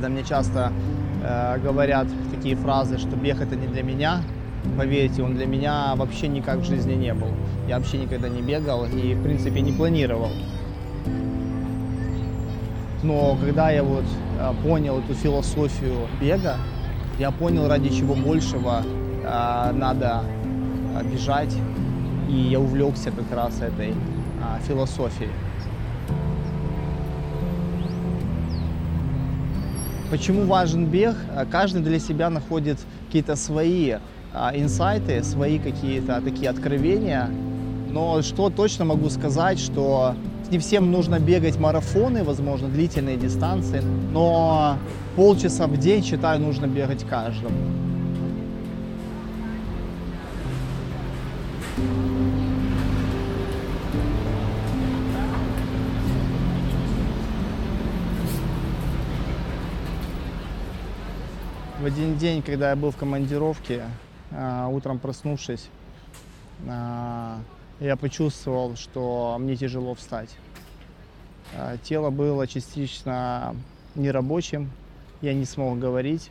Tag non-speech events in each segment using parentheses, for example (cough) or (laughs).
когда мне часто э, говорят такие фразы, что бег это не для меня, поверьте, он для меня вообще никак в жизни не был. Я вообще никогда не бегал и, в принципе, не планировал. Но когда я вот э, понял эту философию бега, я понял, ради чего большего э, надо э, бежать, и я увлекся как раз этой э, философией. Почему важен бег? Э, Каждый для себя находит какие-то свои а, инсайты, свои какие-то такие откровения. Но что точно могу сказать, что не всем нужно бегать марафоны, возможно, длительные дистанции, но полчаса в день, считаю, нужно бегать каждому. Один день, когда я был в командировке, а, утром проснувшись, а, я почувствовал, что мне тяжело встать. А, Тело было частично нерабочим, я не смог говорить.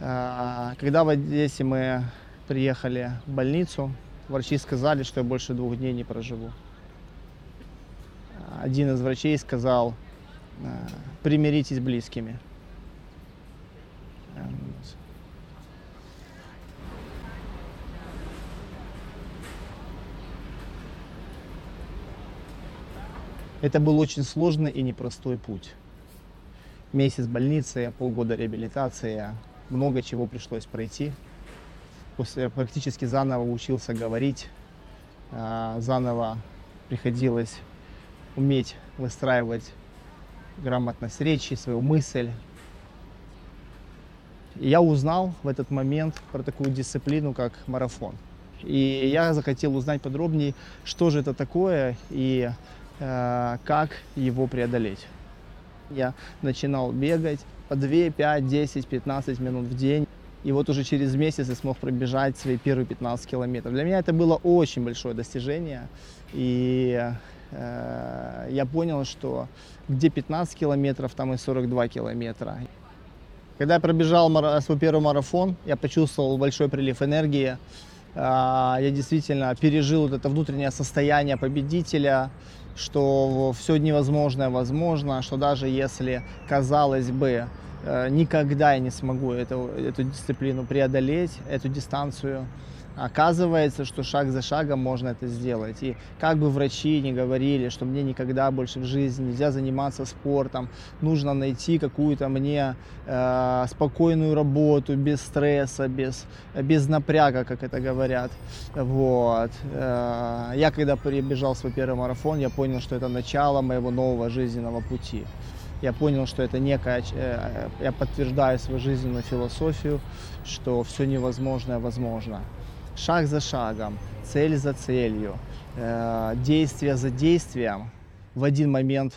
Когда в Одессе мы приехали в больницу, врачи сказали, что я больше двух дней не проживу. Один из врачей сказал, примиритесь с близкими. Это был очень сложный и непростой путь. Месяц больницы, полгода реабилитации, много чего пришлось пройти. После практически заново учился говорить, а, заново приходилось уметь выстраивать грамотность речи, свою мысль. И я узнал в этот момент про такую дисциплину, как марафон. И я захотел узнать подробнее, что же это такое и как его преодолеть. Я начинал бегать по 2, 5, 10, 15 минут в день. И вот уже через месяц я смог пробежать свои первые 15 километров. Для меня это было очень большое достижение. И э, я понял, что где 15 километров, там и 42 километра. Когда я пробежал свой первый марафон, я почувствовал большой прилив энергии. А, Я действительно пережил вот это внутреннее состояние победителя, что все невозможное возможно, что даже если, казалось бы, э, никогда я не смогу эту, эту дисциплину преодолеть, эту дистанцию, оказывается, что шаг за шагом можно это сделать. И как бы врачи не говорили, что мне никогда больше в жизни нельзя заниматься спортом, нужно найти какую-то мне э, спокойную работу, без стресса, без, без напряга, как это говорят. Вот. Э, я когда прибежал свой первый марафон, я понял, что это начало моего нового жизненного пути. Я понял, что это некая, э, я подтверждаю свою жизненную философию, что все невозможное возможно шаг за шагом, цель за целью, э, действие за действием, в один момент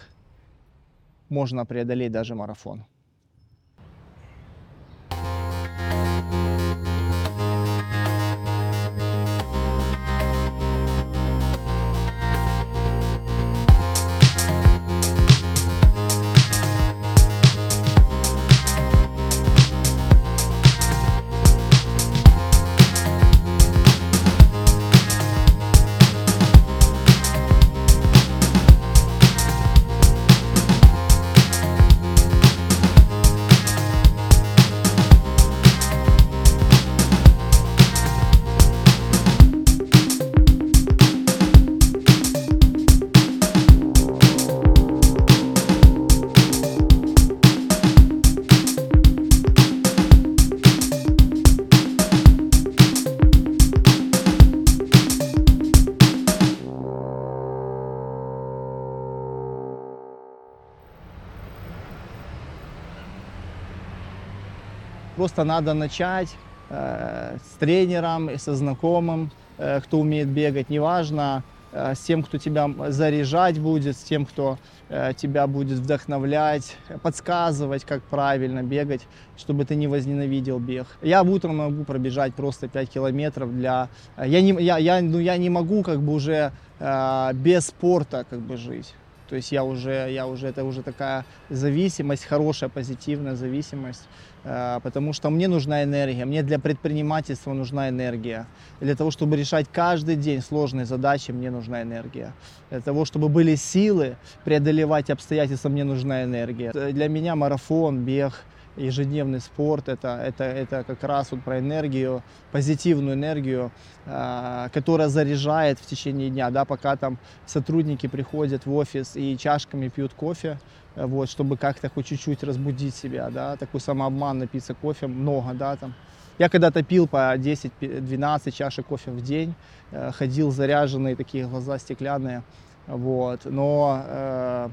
можно преодолеть даже марафон. Просто надо начать э, с тренером, и со знакомым, э, кто умеет бегать, неважно, э, с тем, кто тебя заряжать будет, с тем, кто э, тебя будет вдохновлять, подсказывать, как правильно бегать, чтобы ты не возненавидел бег. Я утром могу пробежать просто 5 километров для... Я не, я, я, ну, я не могу как бы уже э, без спорта как бы жить. То есть я уже, я уже, это уже такая зависимость, хорошая, позитивная зависимость, э, потому что мне нужна энергия, мне для предпринимательства нужна энергия. Для того, чтобы решать каждый день сложные задачи, мне нужна энергия. Для того, чтобы были силы преодолевать обстоятельства, мне нужна энергия. Для меня марафон, бег, ежедневный спорт, это, это, это как раз вот про энергию, позитивную энергию, э, которая заряжает в течение дня, да, пока там сотрудники приходят в офис и чашками пьют кофе, э, вот, чтобы как-то хоть чуть-чуть разбудить себя, да, такой самообман, напиться кофе много, да, там. Я когда-то пил по 10-12 чашек кофе в день, э, ходил заряженный, такие глаза стеклянные, вот, но э,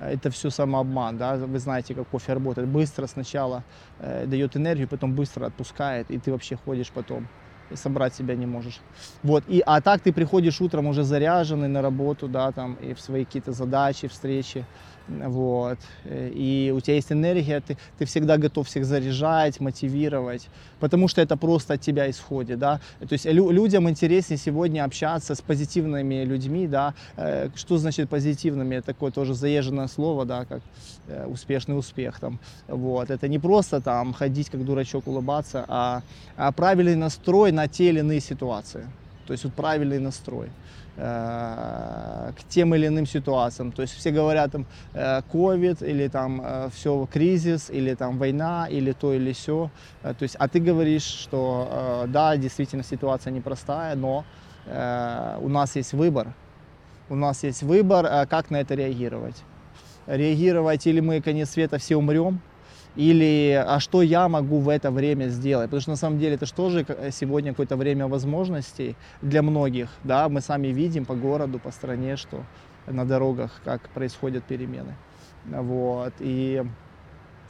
это все самообман, да, вы знаете, как кофе работает. Быстро сначала э, дает энергию, потом быстро отпускает, и ты вообще ходишь потом и собрать себя не можешь. Вот, и, а так ты приходишь утром уже заряженный на работу, да, там, и в свои какие-то задачи, встречи, вот, и у тебя есть энергия, ты, ты всегда готов всех заряжать, мотивировать, потому что это просто от тебя исходит, да, то есть лю, людям интереснее сегодня общаться с позитивными людьми, да, э, что значит позитивными, такое тоже заезженное слово, да, как э, успешный успех, там, вот, это не просто там ходить как дурачок, улыбаться, а, а правильный настрой на те или иные ситуации, то есть вот правильный настрой. Э, к тем или иным ситуациям. То есть все говорят там COVID э, или там э, все кризис или там война или то или все. То есть, а ты говоришь, что да, действительно ситуация непростая, но у нас есть выбор. У нас есть выбор, как на это реагировать. Реагировать или мы конец света все умрем, или а что я могу в это время сделать, потому что на самом деле это же тоже сегодня какое-то время возможностей для многих, да, мы сами видим по городу, по стране, что на дорогах как происходят перемены, вот, и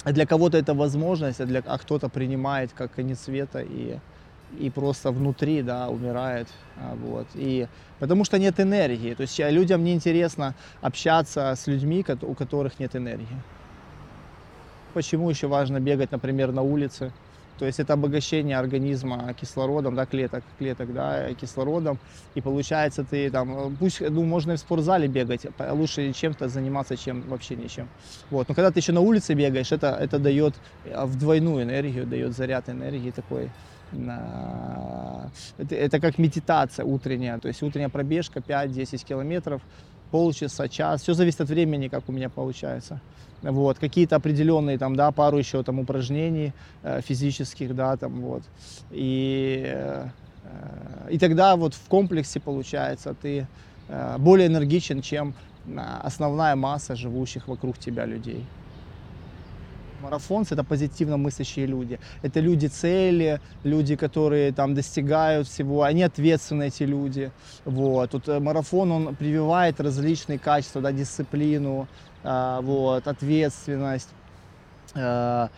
для кого-то это возможность, а, для, а кто-то принимает как конец света и и просто внутри, да, умирает, а, вот, и потому что нет энергии, то есть людям неинтересно общаться с людьми, у которых нет энергии. Почему еще важно бегать, например, на улице? То есть это обогащение организма кислородом, да, клеток, клеток, да, кислородом. И получается ты там, пусть, ну, можно и в спортзале бегать, лучше чем-то заниматься, чем вообще ничем. Вот. Но когда ты еще на улице бегаешь, это, это дает э, в двойную энергию, дает заряд энергии такой. Это, это как медитация утренняя, то есть утренняя пробежка 5-10 километров, полчаса, час, все зависит от времени, как у меня получается. Вот, какие-то определенные там, да, пару еще там упражнений э, физических, да, там вот. И, э, и тогда вот в комплексе получается ты э, более энергичен, чем основная масса живущих вокруг тебя людей. Марафонцы – это позитивно мыслящие люди. Это люди цели, люди, которые там достигают всего, они ответственные эти люди. Вот. Тут э, марафон, он прививает различные качества, да, дисциплину, а, вот, ответственность, а,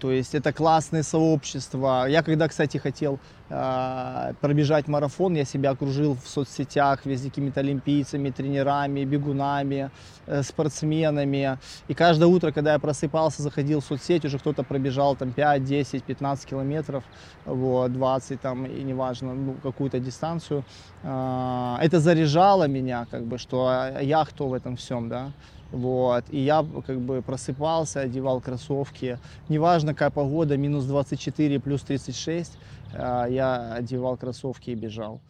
то есть это классные сообщества. Я когда, кстати, хотел э, пробежать марафон, я себя окружил в соцсетях везде какими-то олимпийцами, тренерами, бегунами, э, спортсменами. И каждое утро, когда я просыпался, заходил в соцсеть, уже кто-то пробежал там 5, 10, 15 километров, вот, 20 там, и неважно, ну, какую-то дистанцию. Э, это заряжало меня, как бы, что я кто в этом всем, да. Вот. И я как бы просыпался, одевал кроссовки. Неважно, какая погода, минус 24, плюс 36, э, я одевал кроссовки и бежал.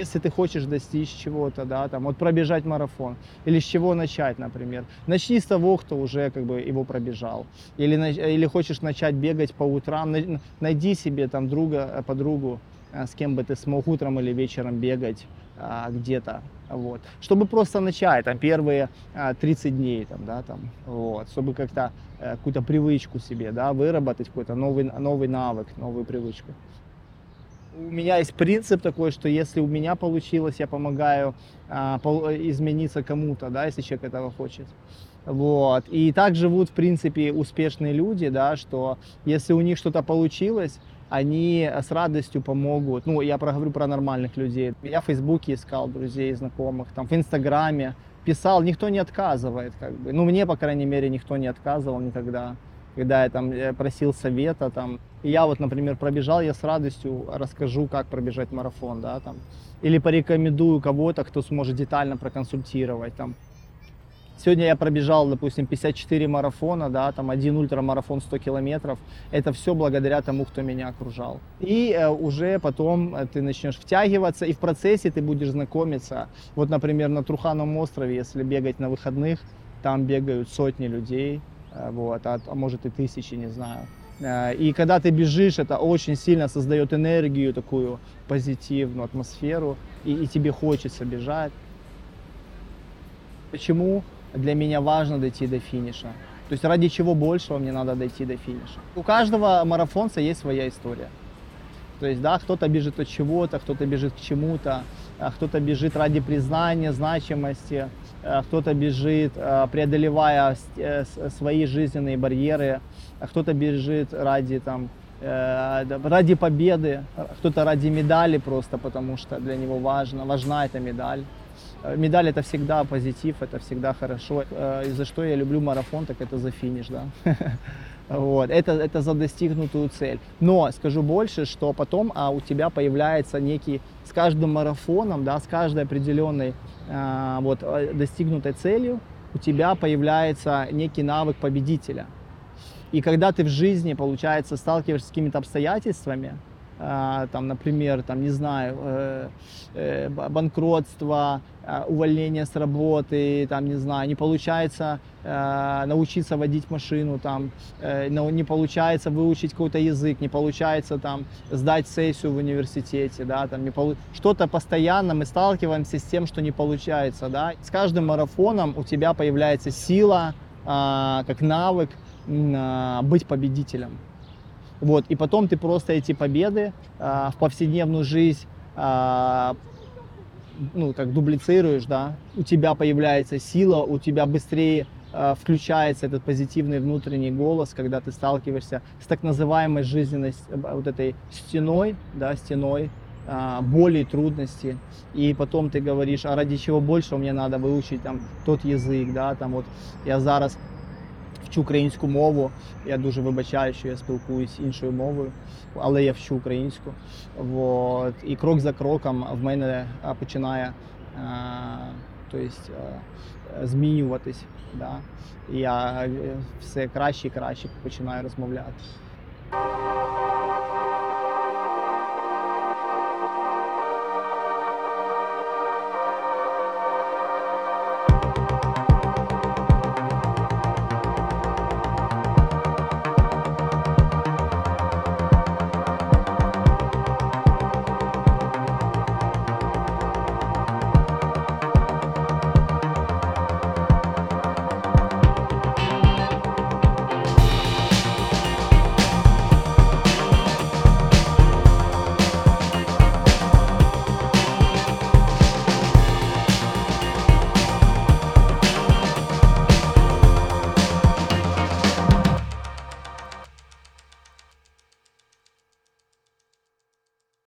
Если ты хочешь достичь чего-то, да, там, вот пробежать марафон, или с чего начать, например, начни с того, кто уже как бы его пробежал, или, или хочешь начать бегать по утрам, на- найди себе там друга, э, подругу, э, с кем бы ты смог утром или вечером бегать а, где-то, вот, чтобы просто начать, там, первые а, 30 дней, там, да, там, вот, чтобы как-то э, какую-то привычку себе, да, выработать какой-то новый, новый навык, новую привычку. У меня есть принцип такой, что если у меня получилось, я помогаю а, измениться кому-то, да, если человек этого хочет. Вот. И так живут, в принципе, успешные люди, да, что если у них что-то получилось, они с радостью помогут. Ну, я проговорю про нормальных людей. Я в Фейсбуке искал друзей, знакомых, там, в Инстаграме писал, никто не отказывает, как бы. Ну, мне, по крайней мере, никто не отказывал никогда, когда я там э, просил совета, там. И я вот, например, пробежал, я с радостью расскажу, как пробежать марафон, да, там. Или порекомендую кого-то, кто сможет детально проконсультировать, там. Сегодня я пробежал, допустим, 54 марафона, да, там один ультрамарафон 100 километров. Это все благодаря тому, кто меня окружал. И э, уже потом э, ты начнешь втягиваться, и в процессе ты будешь знакомиться. Вот, например, на Трухановом острове, если бегать на выходных, там бегают сотни людей, вот, а, а может и тысячи, не знаю. Э, И когда ты бежишь, это очень сильно создает энергию, такую позитивную атмосферу, и, и тебе хочется бежать. Почему для меня важно дойти до финиша? То есть ради чего большего мне надо дойти до финиша? У каждого марафонца есть своя история. То есть, да, кто-то бежит от чего-то, кто-то бежит к чему-то, а кто-то бежит ради признания, значимости, кто-то бежит, а, преодолевая э, свои жизненные барьеры, а кто-то бежит ради там э, ради победы, кто-то ради медали просто, потому что для него важно, важна эта медаль. Э, Медаль это всегда позитив, это всегда хорошо. Э, И за что я люблю марафон, так это за финиш, да. (laughs) Вот, это, это за достигнутую цель. Но скажу больше, что потом а, у тебя появляется некий, с каждым марафоном, да, с каждой определенной а, вот, э, достигнутой целью, у тебя появляется некий навык победителя. И когда ты в жизни, получается, сталкиваешься с какими-то обстоятельствами, там, например, там, не знаю, э, э, банкротство, а, увольнение с работы, там, не знаю, не получается э, научиться водить машину, там, э, не получается выучить какой-то язык, не получается там сдать сессию в университете, да, там не полу... что-то постоянно мы сталкиваемся с тем, что не получается, да. С каждым марафоном у тебя появляется сила, а, как навык а, быть победителем. Вот, и потом ты просто эти победы а, в повседневную жизнь а, ну, как дублицируешь, да, у тебя появляется сила, у тебя быстрее а, включается этот позитивный внутренний голос, когда ты сталкиваешься с так называемой жизненной э, вот этой стеной, да, стеной а, боли, трудности, и потом ты говоришь, а ради чего больше мне надо выучить там тот язик, да, там вот я зараз вчу українську мову. Я дуже вибачаю, що я спілкуюсь іншою мовою, але я вчу українську. От. І крок за кроком в мене починає то есть, а, змінюватись. Да? Я е, все краще і краще починаю розмовляти.